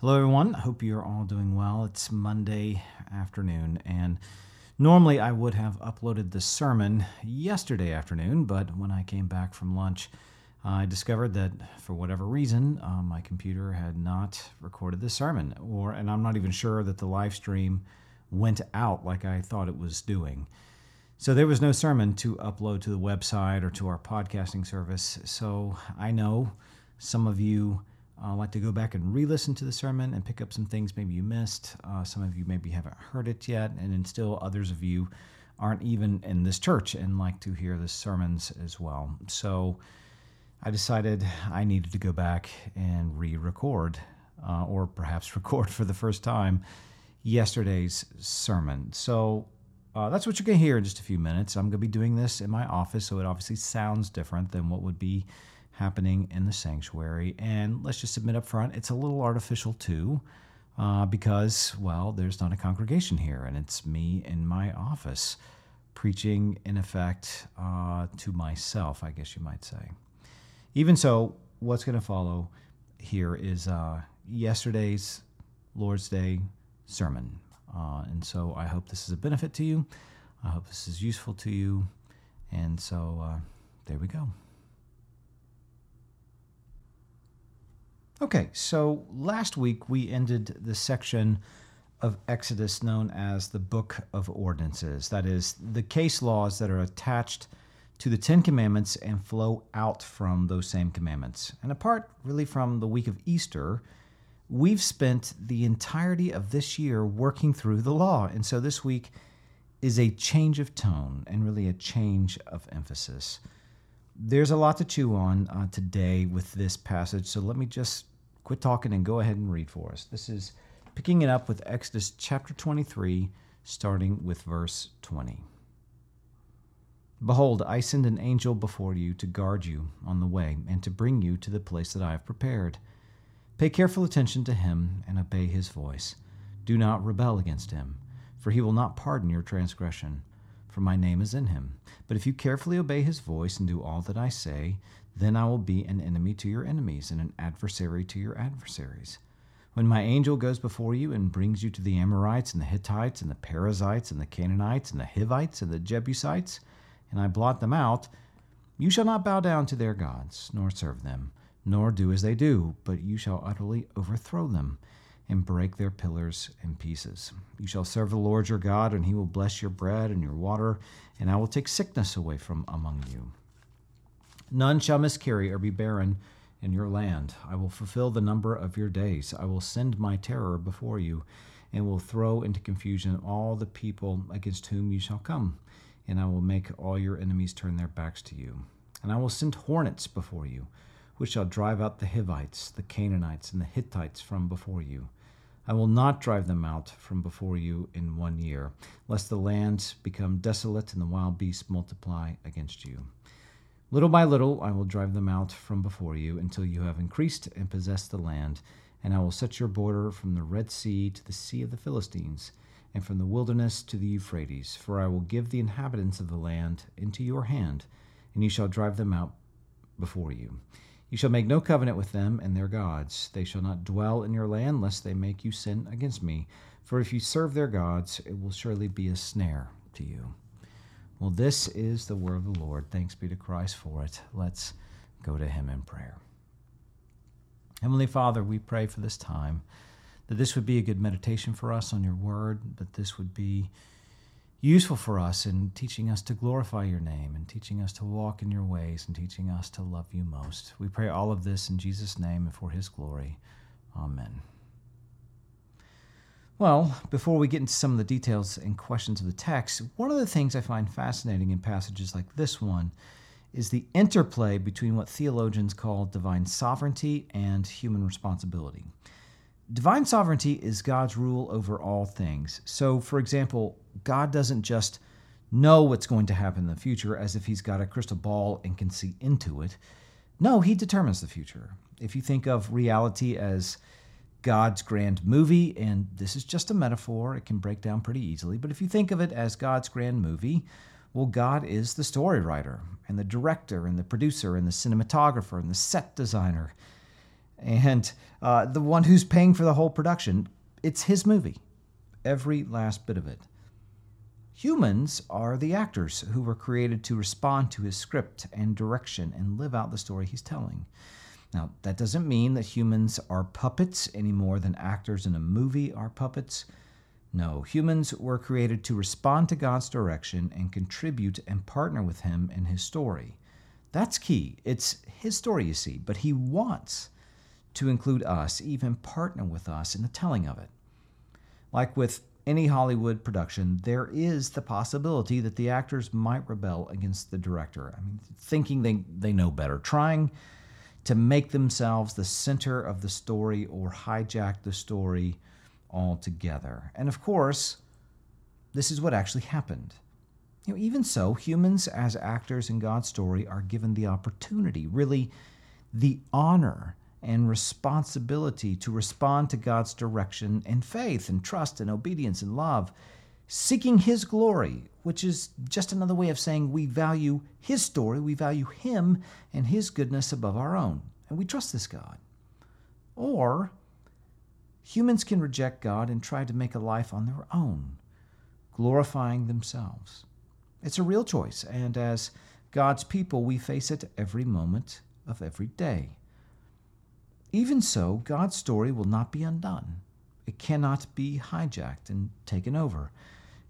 Hello, everyone. Hope you're all doing well. It's Monday afternoon, and normally I would have uploaded the sermon yesterday afternoon, but when I came back from lunch, I discovered that for whatever reason, uh, my computer had not recorded the sermon, or and I'm not even sure that the live stream went out like I thought it was doing. So there was no sermon to upload to the website or to our podcasting service. So I know some of you uh, like to go back and re-listen to the sermon and pick up some things maybe you missed. Uh, some of you maybe haven't heard it yet, and then still others of you aren't even in this church and like to hear the sermons as well. So I decided I needed to go back and re-record, uh, or perhaps record for the first time, yesterday's sermon. So uh, that's what you're going to hear in just a few minutes. I'm going to be doing this in my office, so it obviously sounds different than what would be happening in the sanctuary. And let's just admit up front, it's a little artificial too, uh, because, well, there's not a congregation here, and it's me in my office preaching, in effect, uh, to myself, I guess you might say. Even so, what's going to follow here is uh, yesterday's Lord's Day sermon. Uh, and so I hope this is a benefit to you. I hope this is useful to you. And so uh, there we go. Okay, so last week we ended the section of Exodus known as the Book of Ordinances. That is, the case laws that are attached to the Ten Commandments and flow out from those same commandments. And apart really from the week of Easter, we've spent the entirety of this year working through the law. And so this week is a change of tone and really a change of emphasis. There's a lot to chew on uh, today with this passage, so let me just quit talking and go ahead and read for us. This is picking it up with Exodus chapter 23, starting with verse 20. Behold, I send an angel before you to guard you on the way and to bring you to the place that I have prepared. Pay careful attention to him and obey his voice. Do not rebel against him, for he will not pardon your transgression, for my name is in him. But if you carefully obey his voice and do all that I say, then I will be an enemy to your enemies and an adversary to your adversaries. When my angel goes before you and brings you to the Amorites and the Hittites and the Perizzites and the Canaanites and the Hivites and the Jebusites, and I blot them out, you shall not bow down to their gods, nor serve them, nor do as they do, but you shall utterly overthrow them and break their pillars in pieces. You shall serve the Lord your God, and he will bless your bread and your water, and I will take sickness away from among you. None shall miscarry or be barren in your land. I will fulfill the number of your days. I will send my terror before you, and will throw into confusion all the people against whom you shall come. And I will make all your enemies turn their backs to you. And I will send hornets before you, which shall drive out the Hivites, the Canaanites, and the Hittites from before you. I will not drive them out from before you in one year, lest the land become desolate and the wild beasts multiply against you. Little by little I will drive them out from before you until you have increased and possessed the land, and I will set your border from the Red Sea to the Sea of the Philistines, and from the wilderness to the Euphrates. For I will give the inhabitants of the land into your hand, and you shall drive them out before you. You shall make no covenant with them and their gods. They shall not dwell in your land, lest they make you sin against me. For if you serve their gods, it will surely be a snare to you. Well, this is the word of the Lord. Thanks be to Christ for it. Let's go to him in prayer. Heavenly Father, we pray for this time that this would be a good meditation for us on your word, that this would be useful for us in teaching us to glorify your name and teaching us to walk in your ways and teaching us to love you most. We pray all of this in Jesus' name and for his glory. Amen. Well, before we get into some of the details and questions of the text, one of the things I find fascinating in passages like this one is the interplay between what theologians call divine sovereignty and human responsibility. Divine sovereignty is God's rule over all things. So, for example, God doesn't just know what's going to happen in the future as if he's got a crystal ball and can see into it. No, he determines the future. If you think of reality as God's grand movie, and this is just a metaphor, it can break down pretty easily, but if you think of it as God's grand movie, well, God is the story writer, and the director, and the producer, and the cinematographer, and the set designer. and uh, the one who's paying for the whole production. It's his movie, every last bit of it. Humans are the actors who were created to respond to his script and direction and live out the story he's telling. Now, that doesn't mean that humans are puppets any more than actors in a movie are puppets. No, humans were created to respond to God's direction and contribute and partner with Him in His story. That's key. It's His story, you see, but He wants to include us, even partner with us in the telling of it. Like with any Hollywood production, there is the possibility that the actors might rebel against the director. I mean, thinking they, they know better, trying to make themselves the center of the story or hijack the story altogether. And of course, this is what actually happened. You know, even so, humans as actors in God's story are given the opportunity, really the honor and responsibility to respond to God's direction in faith and trust and obedience and love, seeking His glory, which is just another way of saying we value His story, we value Him and His goodness above our own, and we trust this God. Or Humans can reject God and try to make a life on their own, glorifying themselves. It's a real choice, and as God's people, we face it every moment of every day. Even so, God's story will not be undone. It cannot be hijacked and taken over.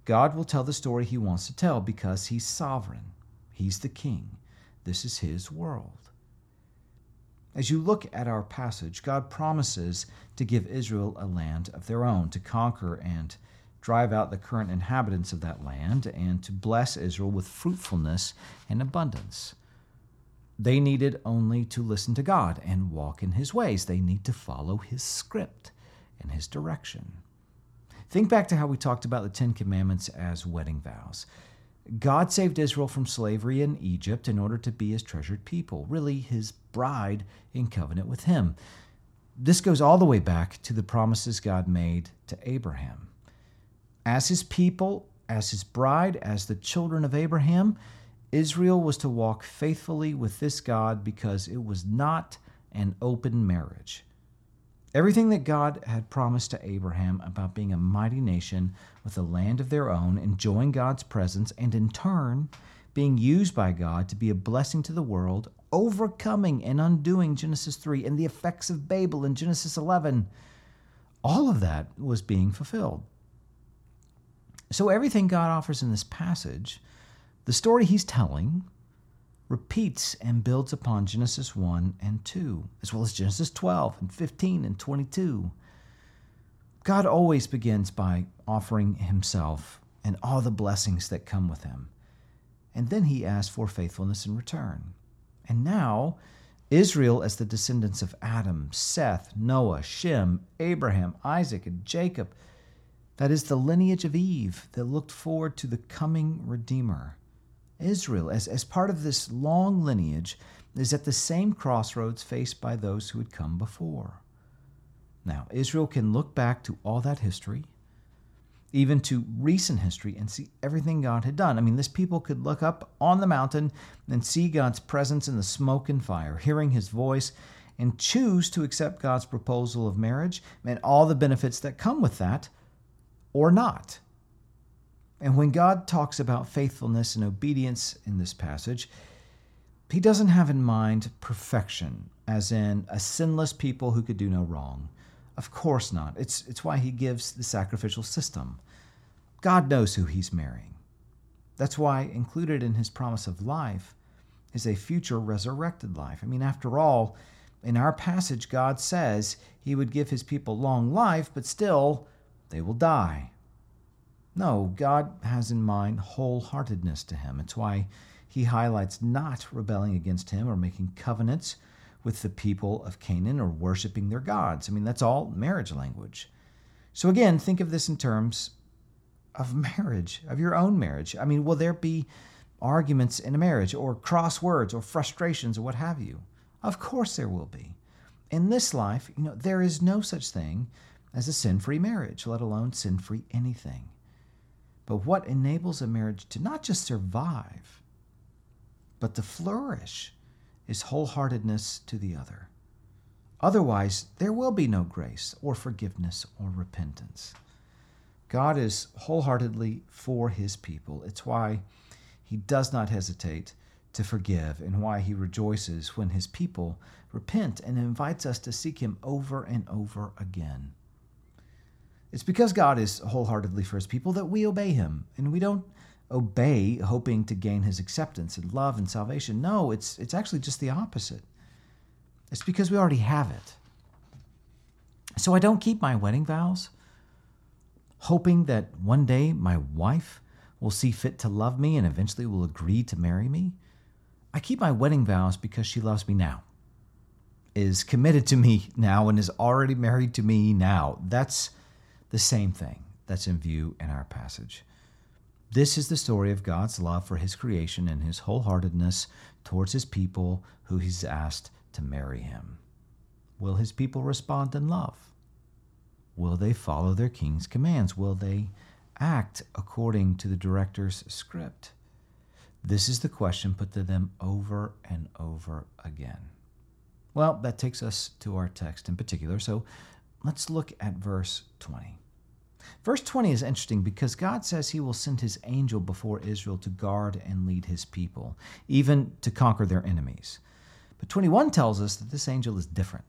God will tell the story he wants to tell because he's sovereign. He's the king. This is his world. As you look at our passage, God promises to give Israel a land of their own, to conquer and drive out the current inhabitants of that land, and to bless Israel with fruitfulness and abundance. They needed only to listen to God and walk in His ways. They need to follow His script and His direction. Think back to how we talked about the Ten Commandments as wedding vows. God saved Israel from slavery in Egypt in order to be his treasured people, really his bride in covenant with him. This goes all the way back to the promises God made to Abraham. As his people, as his bride, as the children of Abraham, Israel was to walk faithfully with this God because it was not an open marriage. Everything that God had promised to Abraham about being a mighty nation with a land of their own, enjoying God's presence, and in turn being used by God to be a blessing to the world, overcoming and undoing Genesis 3 and the effects of Babel in Genesis 11, all of that was being fulfilled. So, everything God offers in this passage, the story he's telling, repeats and builds upon Genesis 1 and 2, as well as Genesis 12 and 15 and 22. God always begins by offering himself and all the blessings that come with him. And then he asks for faithfulness in return. And now, Israel, as the descendants of Adam, Seth, Noah, Shem, Abraham, Isaac, and Jacob, that is the lineage of Eve that looked forward to the coming Redeemer. Israel, as, as part of this long lineage, is at the same crossroads faced by those who had come before. Now, Israel can look back to all that history, even to recent history, and see everything God had done. I mean, this people could look up on the mountain and see God's presence in the smoke and fire, hearing his voice, and choose to accept God's proposal of marriage and all the benefits that come with that, or not. And when God talks about faithfulness and obedience in this passage, he doesn't have in mind perfection, as in a sinless people who could do no wrong. Of course not. It's, it's why he gives the sacrificial system. God knows who he's marrying. That's why included in his promise of life is a future resurrected life. I mean, after all, in our passage, God says he would give his people long life, but still, they will die. No, God has in mind wholeheartedness to him. It's why he highlights not rebelling against him or making covenants with the people of Canaan or worshiping their gods. I mean, that's all marriage language. So again, think of this in terms of marriage, of your own marriage. I mean, will there be arguments in a marriage or cross words or frustrations or what have you? Of course there will be. In this life, you know, there is no such thing as a sin-free marriage, let alone sin-free anything. But what enables a marriage to not just survive, but to flourish is wholeheartedness to the other. Otherwise, there will be no grace or forgiveness or repentance. God is wholeheartedly for his people. It's why he does not hesitate to forgive and why he rejoices when his people repent and invites us to seek him over and over again. It's because God is wholeheartedly for his people that we obey him, and we don't obey hoping to gain his acceptance and love and salvation. No, it's, it's actually just the opposite. It's because we already have it. So I don't keep my wedding vows, hoping that one day my wife will see fit to love me and eventually will agree to marry me. I keep my wedding vows because she loves me now, is committed to me now, and is already married to me now. That's the same thing that's in view in our passage. This is the story of God's love for his creation and his wholeheartedness towards his people who he's asked to marry him. Will his people respond in love? Will they follow their king's commands? Will they act according to the director's script? This is the question put to them over and over again. Well, that takes us to our text in particular. So let's look at verse 20. Verse 20 is interesting because God says he will send his angel before Israel to guard and lead his people, even to conquer their enemies. But 21 tells us that this angel is different.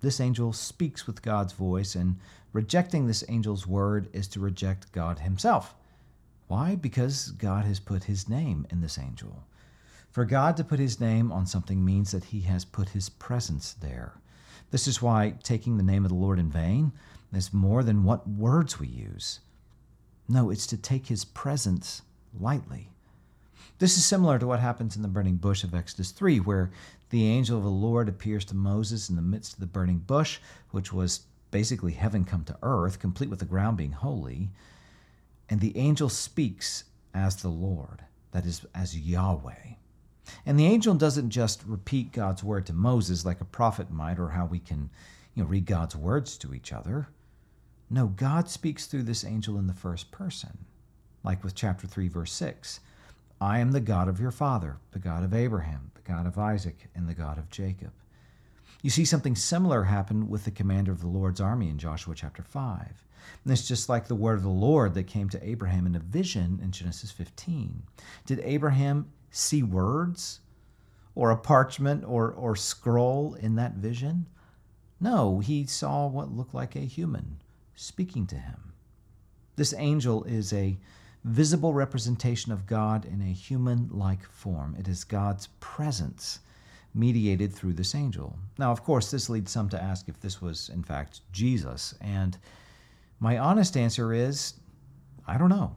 This angel speaks with God's voice, and rejecting this angel's word is to reject God himself. Why? Because God has put his name in this angel. For God to put his name on something means that he has put his presence there. This is why taking the name of the Lord in vain is more than what words we use. No, it's to take his presence lightly. This is similar to what happens in the burning bush of Exodus 3, where the angel of the Lord appears to Moses in the midst of the burning bush, which was basically heaven come to earth, complete with the ground being holy. And the angel speaks as the Lord, that is, as Yahweh. And the angel doesn't just repeat God's word to Moses like a prophet might, or how we can you know, read God's words to each other. No, God speaks through this angel in the first person, like with chapter 3, verse 6. I am the God of your father, the God of Abraham, the God of Isaac, and the God of Jacob. You see something similar happen with the commander of the Lord's army in Joshua chapter 5. And it's just like the word of the Lord that came to Abraham in a vision in Genesis 15. Did Abraham see words or a parchment or, or scroll in that vision? No, he saw what looked like a human speaking to him. This angel is a visible representation of God in a human like form. It is God's presence mediated through this angel. Now, of course, this leads some to ask if this was, in fact, Jesus. And my honest answer is I don't know.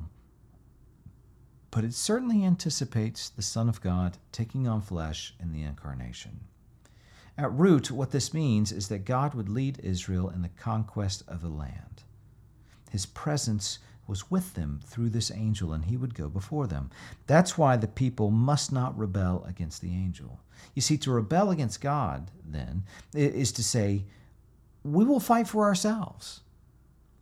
But it certainly anticipates the Son of God taking on flesh in the incarnation. At root, what this means is that God would lead Israel in the conquest of the land. His presence was with them through this angel, and he would go before them. That's why the people must not rebel against the angel. You see, to rebel against God, then, is to say, we will fight for ourselves.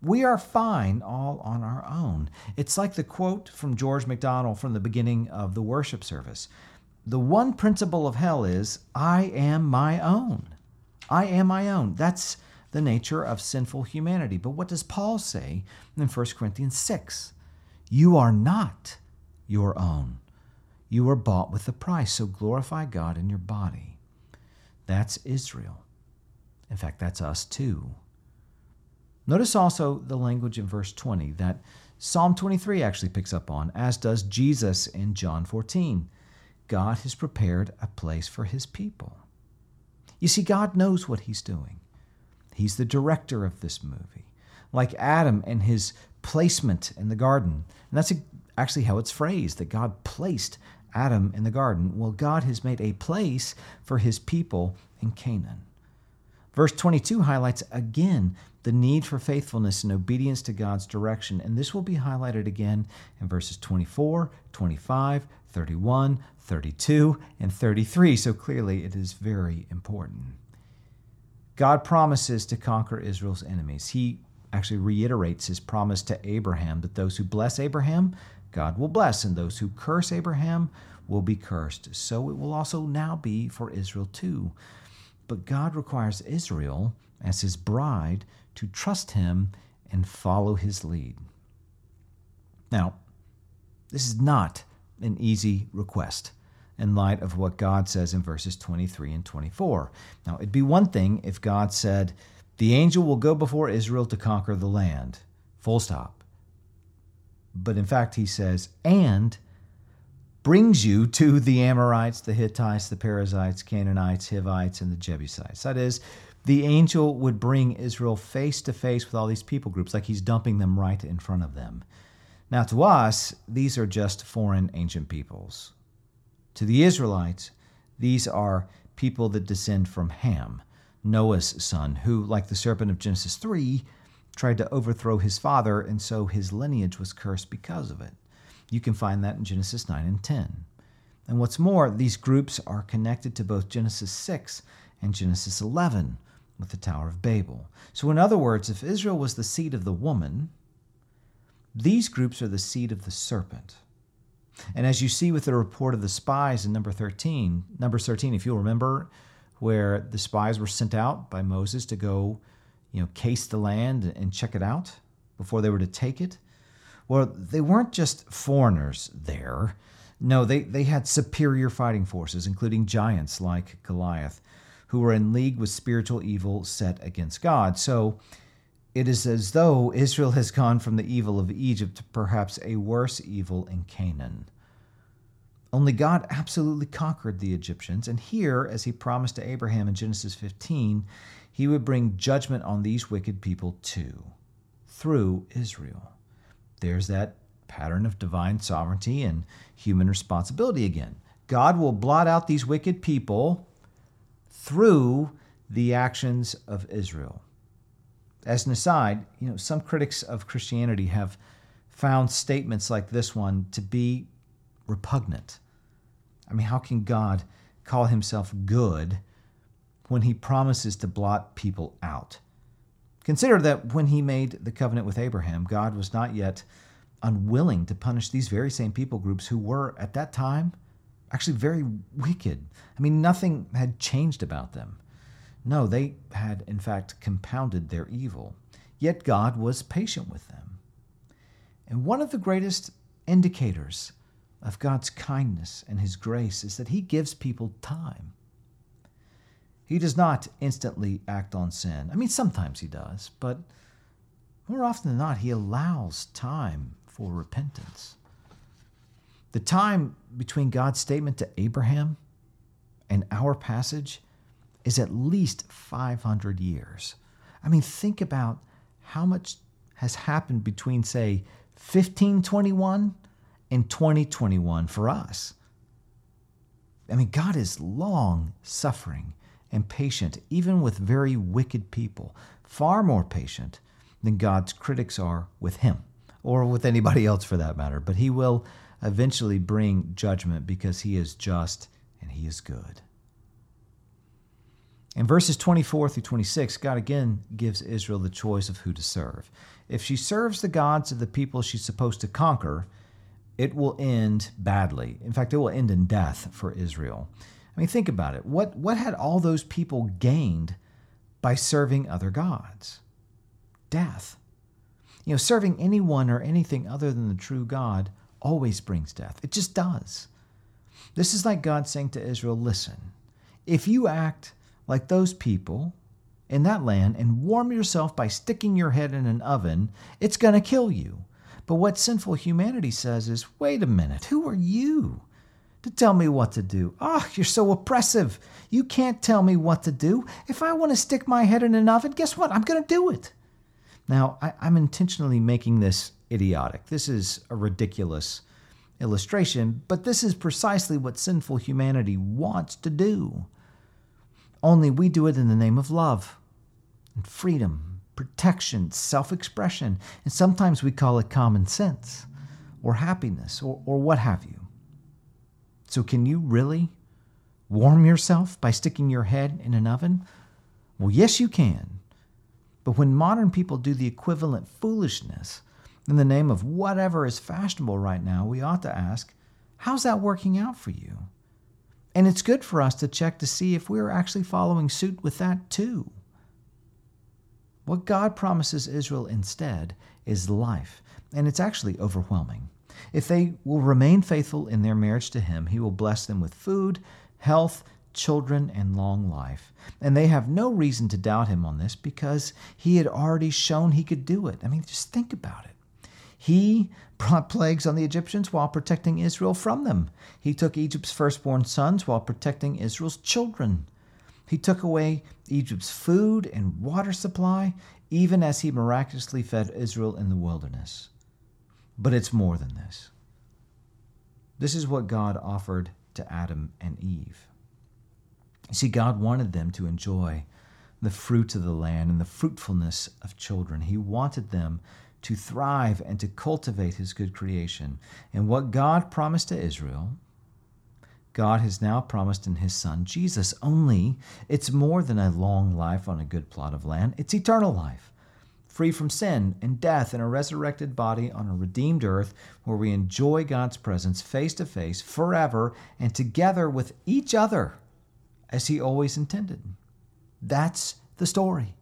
We are fine all on our own. It's like the quote from George MacDonald from the beginning of the worship service. The one principle of hell is, I am my own. I am my own. That's the nature of sinful humanity. But what does Paul say in 1 Corinthians 6? You are not your own. You were bought with a price, so glorify God in your body. That's Israel. In fact, that's us too. Notice also the language in verse 20 that Psalm 23 actually picks up on, as does Jesus in John 14. God has prepared a place for his people. You see, God knows what he's doing. He's the director of this movie. Like Adam and his placement in the garden. And that's actually how it's phrased that God placed Adam in the garden. Well, God has made a place for his people in Canaan. Verse 22 highlights again the need for faithfulness and obedience to God's direction. And this will be highlighted again in verses 24, 25, 31, 32, and 33. So clearly, it is very important. God promises to conquer Israel's enemies. He actually reiterates his promise to Abraham that those who bless Abraham, God will bless, and those who curse Abraham will be cursed. So it will also now be for Israel too. But God requires Israel, as his bride, to trust him and follow his lead. Now, this is not an easy request in light of what God says in verses 23 and 24. Now, it'd be one thing if God said, The angel will go before Israel to conquer the land, full stop. But in fact, he says, and brings you to the Amorites, the Hittites, the Perizzites, Canaanites, Hivites, and the Jebusites. That is, the angel would bring Israel face to face with all these people groups, like he's dumping them right in front of them. Now, to us, these are just foreign ancient peoples. To the Israelites, these are people that descend from Ham, Noah's son, who, like the serpent of Genesis 3, tried to overthrow his father, and so his lineage was cursed because of it. You can find that in Genesis 9 and 10. And what's more, these groups are connected to both Genesis 6 and Genesis 11 with the Tower of Babel. So, in other words, if Israel was the seed of the woman, these groups are the seed of the serpent. And as you see with the report of the spies in number 13, number 13, if you'll remember, where the spies were sent out by Moses to go, you know, case the land and check it out before they were to take it. Well, they weren't just foreigners there. No, they, they had superior fighting forces, including giants like Goliath, who were in league with spiritual evil set against God. So it is as though Israel has gone from the evil of Egypt to perhaps a worse evil in Canaan. Only God absolutely conquered the Egyptians, and here, as he promised to Abraham in Genesis 15, he would bring judgment on these wicked people too, through Israel. There's that pattern of divine sovereignty and human responsibility again. God will blot out these wicked people through the actions of Israel. As an aside, you know, some critics of Christianity have found statements like this one to be repugnant. I mean, how can God call himself good when he promises to blot people out? Consider that when he made the covenant with Abraham, God was not yet unwilling to punish these very same people groups who were, at that time, actually very wicked. I mean, nothing had changed about them. No, they had, in fact, compounded their evil. Yet God was patient with them. And one of the greatest indicators of God's kindness and His grace is that He gives people time. He does not instantly act on sin. I mean, sometimes He does, but more often than not, He allows time for repentance. The time between God's statement to Abraham and our passage is at least 500 years. I mean, think about how much has happened between, say, 1521 and 2021 for us. I mean, God is long suffering and patient, even with very wicked people, far more patient than God's critics are with him or with anybody else for that matter. But he will eventually bring judgment because he is just and he is good. In verses 24 through 26, God again gives Israel the choice of who to serve. If she serves the gods of the people she's supposed to conquer, it will end badly. In fact, it will end in death for Israel. I mean, think about it. What, what had all those people gained by serving other gods? Death. You know, serving anyone or anything other than the true God always brings death. It just does. This is like God saying to Israel listen, if you act like those people in that land and warm yourself by sticking your head in an oven, it's going to kill you. But what sinful humanity says is wait a minute, who are you to tell me what to do? Ah, oh, you're so oppressive. You can't tell me what to do. If I want to stick my head in an oven, guess what? I'm going to do it. Now, I, am intentionally making this idiotic. This is a ridiculous illustration, but this is precisely what sinful humanity wants to do. Only we do it in the name of love and freedom, protection, self expression, and sometimes we call it common sense or happiness or, or what have you. So, can you really warm yourself by sticking your head in an oven? Well, yes, you can. But when modern people do the equivalent foolishness in the name of whatever is fashionable right now, we ought to ask, how's that working out for you? And it's good for us to check to see if we're actually following suit with that too. What God promises Israel instead is life, and it's actually overwhelming. If they will remain faithful in their marriage to Him, He will bless them with food, health, children, and long life. And they have no reason to doubt Him on this because He had already shown He could do it. I mean, just think about it. He brought plagues on the Egyptians while protecting Israel from them. He took Egypt's firstborn sons while protecting Israel's children. He took away Egypt's food and water supply, even as he miraculously fed Israel in the wilderness. But it's more than this. This is what God offered to Adam and Eve. See, God wanted them to enjoy the fruit of the land and the fruitfulness of children. He wanted them to thrive and to cultivate his good creation. And what God promised to Israel, God has now promised in his son Jesus. Only it's more than a long life on a good plot of land, it's eternal life. Free from sin and death in a resurrected body on a redeemed earth where we enjoy God's presence face to face forever and together with each other as He always intended. That's the story.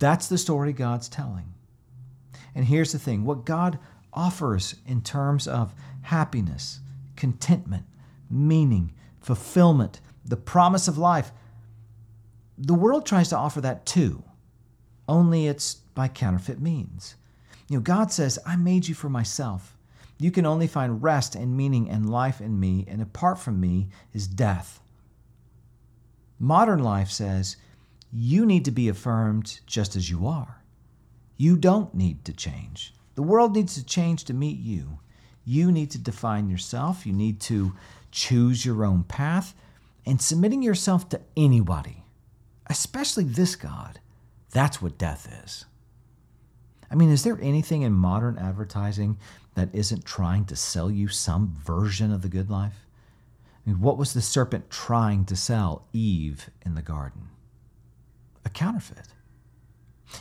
That's the story God's telling. And here's the thing what God offers in terms of happiness, contentment, meaning, fulfillment, the promise of life, the world tries to offer that too, only it's by counterfeit means. You know, God says, I made you for myself. You can only find rest and meaning and life in me, and apart from me is death. Modern life says, you need to be affirmed just as you are. You don't need to change. The world needs to change to meet you. You need to define yourself. You need to choose your own path. And submitting yourself to anybody, especially this God, that's what death is. I mean, is there anything in modern advertising that isn't trying to sell you some version of the good life? I mean, what was the serpent trying to sell Eve in the garden? A counterfeit.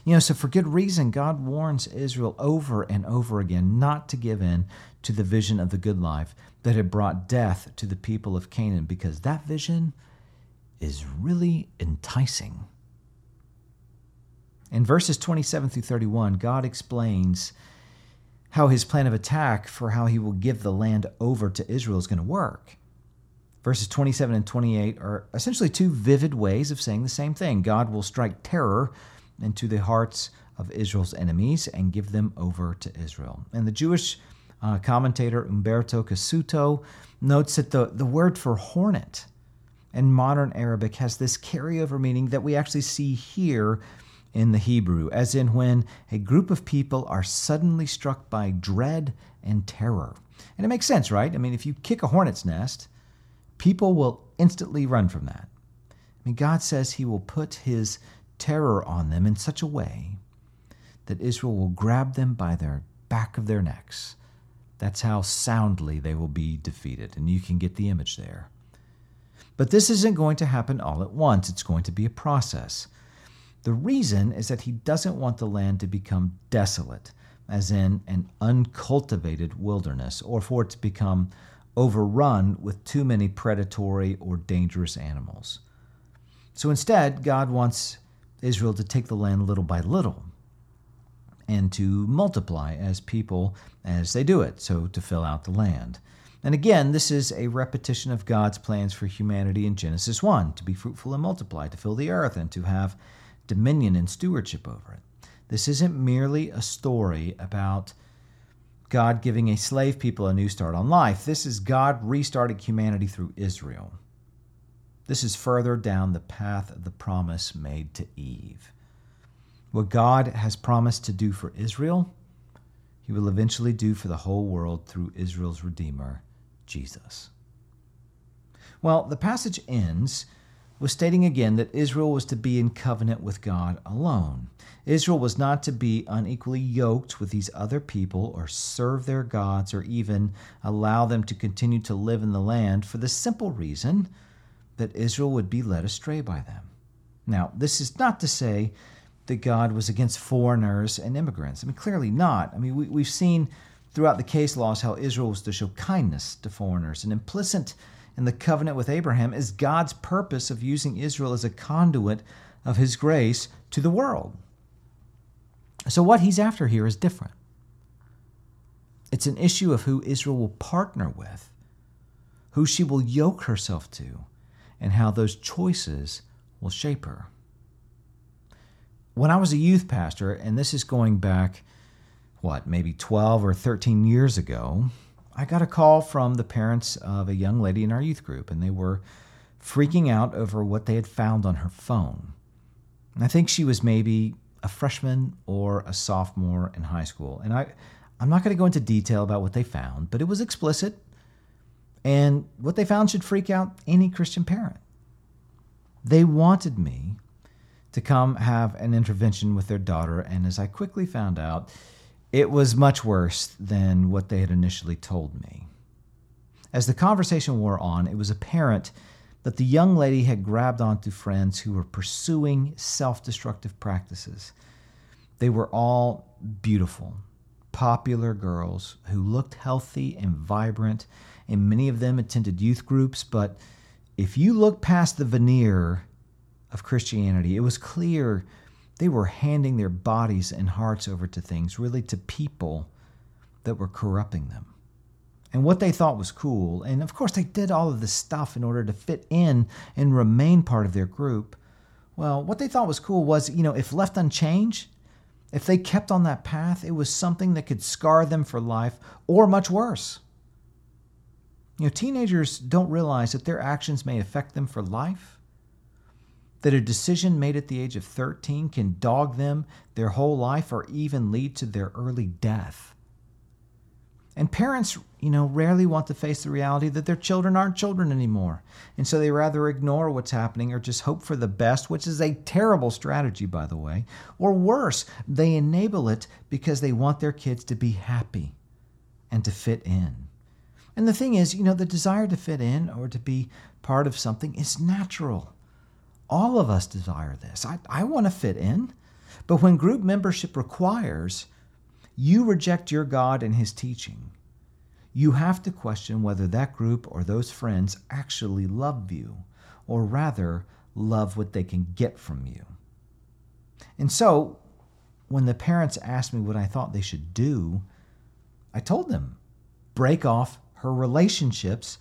You know, so for good reason, God warns Israel over and over again not to give in to the vision of the good life that had brought death to the people of Canaan, because that vision is really enticing. In verses 27 through 31, God explains how his plan of attack for how he will give the land over to Israel is going to work. Verses 27 and 28 are essentially two vivid ways of saying the same thing. God will strike terror into the hearts of Israel's enemies and give them over to Israel. And the Jewish uh, commentator Umberto Cassuto notes that the, the word for hornet in modern Arabic has this carryover meaning that we actually see here in the Hebrew, as in when a group of people are suddenly struck by dread and terror. And it makes sense, right? I mean, if you kick a hornet's nest, people will instantly run from that. I mean, God says He will put His terror on them in such a way that Israel will grab them by their back of their necks. That's how soundly they will be defeated, and you can get the image there. But this isn't going to happen all at once, it's going to be a process. The reason is that he doesn't want the land to become desolate, as in an uncultivated wilderness, or for it to become overrun with too many predatory or dangerous animals. So instead, God wants Israel to take the land little by little and to multiply as people as they do it, so to fill out the land. And again, this is a repetition of God's plans for humanity in Genesis 1 to be fruitful and multiply, to fill the earth, and to have dominion and stewardship over it. This isn't merely a story about God giving a slave people a new start on life. This is God restarting humanity through Israel. This is further down the path of the promise made to Eve. What God has promised to do for Israel, he will eventually do for the whole world through Israel's Redeemer, Jesus. Well, the passage ends with stating again that Israel was to be in covenant with God alone. Israel was not to be unequally yoked with these other people or serve their gods or even allow them to continue to live in the land for the simple reason that Israel would be led astray by them. Now, this is not to say that God was against foreigners and immigrants. I mean, clearly not. I mean, we, we've seen throughout the case laws how Israel was to show kindness to foreigners, and implicit and the covenant with Abraham is God's purpose of using Israel as a conduit of his grace to the world. So, what he's after here is different. It's an issue of who Israel will partner with, who she will yoke herself to, and how those choices will shape her. When I was a youth pastor, and this is going back, what, maybe 12 or 13 years ago, I got a call from the parents of a young lady in our youth group, and they were freaking out over what they had found on her phone. And I think she was maybe a freshman or a sophomore in high school. And I, I'm not going to go into detail about what they found, but it was explicit. And what they found should freak out any Christian parent. They wanted me to come have an intervention with their daughter, and as I quickly found out, it was much worse than what they had initially told me. As the conversation wore on, it was apparent that the young lady had grabbed onto friends who were pursuing self destructive practices. They were all beautiful, popular girls who looked healthy and vibrant, and many of them attended youth groups. But if you look past the veneer of Christianity, it was clear they were handing their bodies and hearts over to things, really to people that were corrupting them. And what they thought was cool, and of course they did all of this stuff in order to fit in and remain part of their group. Well, what they thought was cool was, you know, if left unchanged, if they kept on that path, it was something that could scar them for life or much worse. You know, teenagers don't realize that their actions may affect them for life, that a decision made at the age of 13 can dog them their whole life or even lead to their early death. And parents, you know, rarely want to face the reality that their children aren't children anymore. And so they rather ignore what's happening or just hope for the best, which is a terrible strategy, by the way. Or worse, they enable it because they want their kids to be happy and to fit in. And the thing is, you know, the desire to fit in or to be part of something is natural. All of us desire this. I, I want to fit in. But when group membership requires you reject your God and his teaching, you have to question whether that group or those friends actually love you, or rather, love what they can get from you. And so, when the parents asked me what I thought they should do, I told them break off her relationships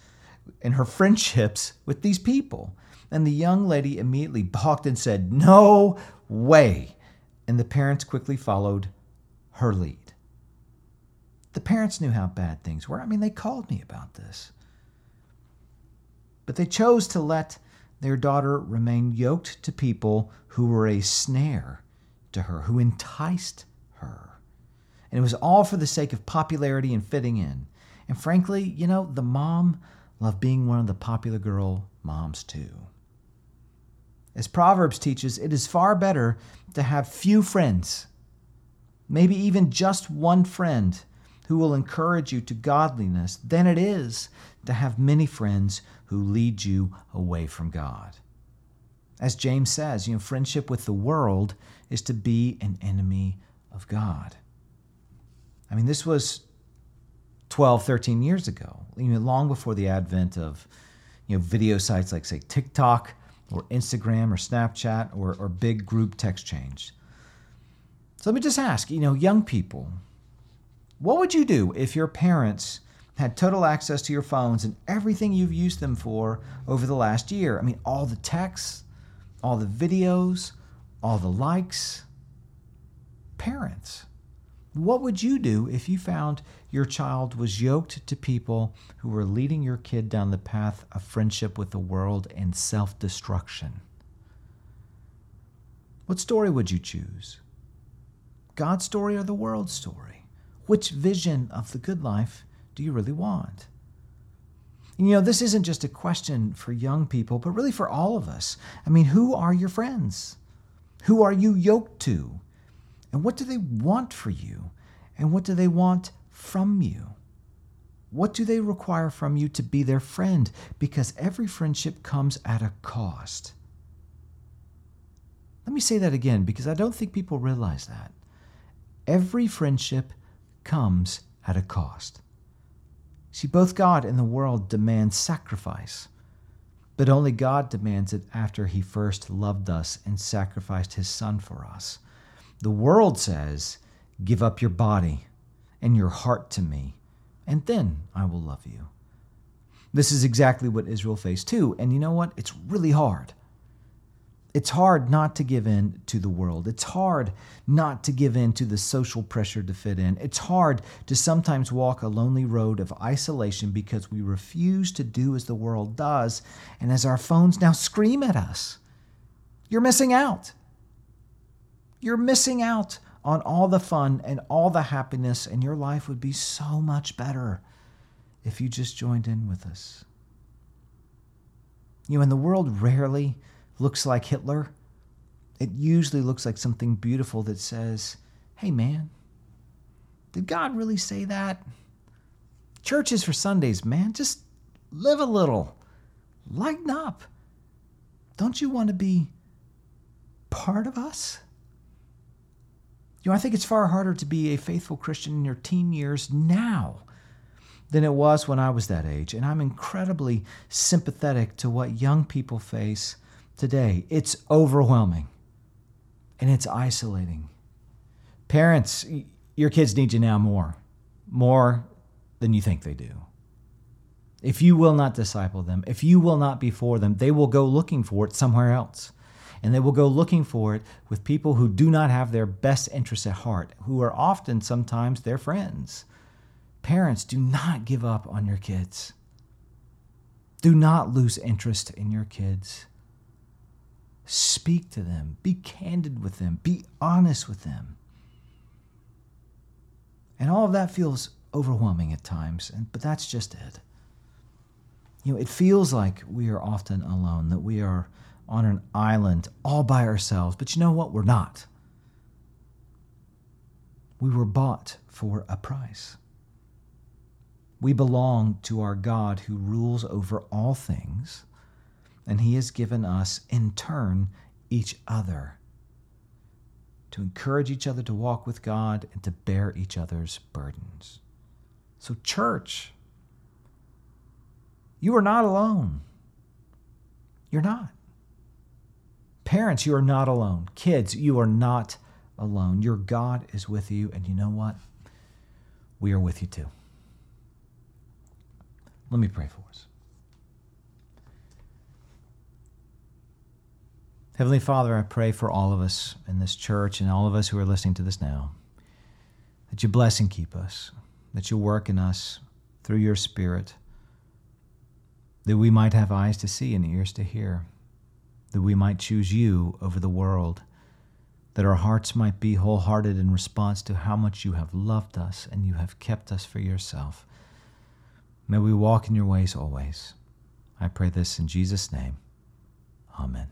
and her friendships with these people. And the young lady immediately balked and said, No way. And the parents quickly followed her lead. The parents knew how bad things were. I mean, they called me about this. But they chose to let their daughter remain yoked to people who were a snare to her, who enticed her. And it was all for the sake of popularity and fitting in. And frankly, you know, the mom loved being one of the popular girl moms too. As Proverbs teaches, it is far better to have few friends, maybe even just one friend who will encourage you to godliness than it is to have many friends who lead you away from God. As James says, you know, friendship with the world is to be an enemy of God. I mean, this was 12, 13 years ago, you know, long before the advent of you know, video sites like, say, TikTok or Instagram or Snapchat or, or big group text change. So let me just ask, you know, young people, what would you do if your parents had total access to your phones and everything you've used them for over the last year? I mean, all the texts, all the videos, all the likes. Parents, what would you do if you found your child was yoked to people who were leading your kid down the path of friendship with the world and self destruction? What story would you choose? God's story or the world's story? Which vision of the good life do you really want? You know, this isn't just a question for young people, but really for all of us. I mean, who are your friends? Who are you yoked to? And what do they want for you? And what do they want from you? What do they require from you to be their friend? Because every friendship comes at a cost. Let me say that again because I don't think people realize that. Every friendship comes at a cost. See, both God and the world demand sacrifice, but only God demands it after he first loved us and sacrificed his son for us. The world says, Give up your body and your heart to me, and then I will love you. This is exactly what Israel faced too. And you know what? It's really hard. It's hard not to give in to the world. It's hard not to give in to the social pressure to fit in. It's hard to sometimes walk a lonely road of isolation because we refuse to do as the world does and as our phones now scream at us. You're missing out. You're missing out on all the fun and all the happiness, and your life would be so much better if you just joined in with us. You know, and the world rarely looks like Hitler. It usually looks like something beautiful that says, hey, man, did God really say that? Church is for Sundays, man. Just live a little, lighten up. Don't you want to be part of us? You know, I think it's far harder to be a faithful Christian in your teen years now than it was when I was that age. And I'm incredibly sympathetic to what young people face today. It's overwhelming and it's isolating. Parents, your kids need you now more, more than you think they do. If you will not disciple them, if you will not be for them, they will go looking for it somewhere else. And they will go looking for it with people who do not have their best interests at heart, who are often sometimes their friends. Parents, do not give up on your kids. Do not lose interest in your kids. Speak to them. Be candid with them. Be honest with them. And all of that feels overwhelming at times, but that's just it. You know, it feels like we are often alone, that we are on an island all by ourselves. But you know what? We're not. We were bought for a price. We belong to our God who rules over all things, and He has given us, in turn, each other to encourage each other to walk with God and to bear each other's burdens. So, church, you are not alone. You're not. Parents, you are not alone. Kids, you are not alone. Your God is with you, and you know what? We are with you too. Let me pray for us. Heavenly Father, I pray for all of us in this church and all of us who are listening to this now that you bless and keep us, that you work in us through your Spirit, that we might have eyes to see and ears to hear, that we might choose you over the world, that our hearts might be wholehearted in response to how much you have loved us and you have kept us for yourself. May we walk in your ways always. I pray this in Jesus' name. Amen.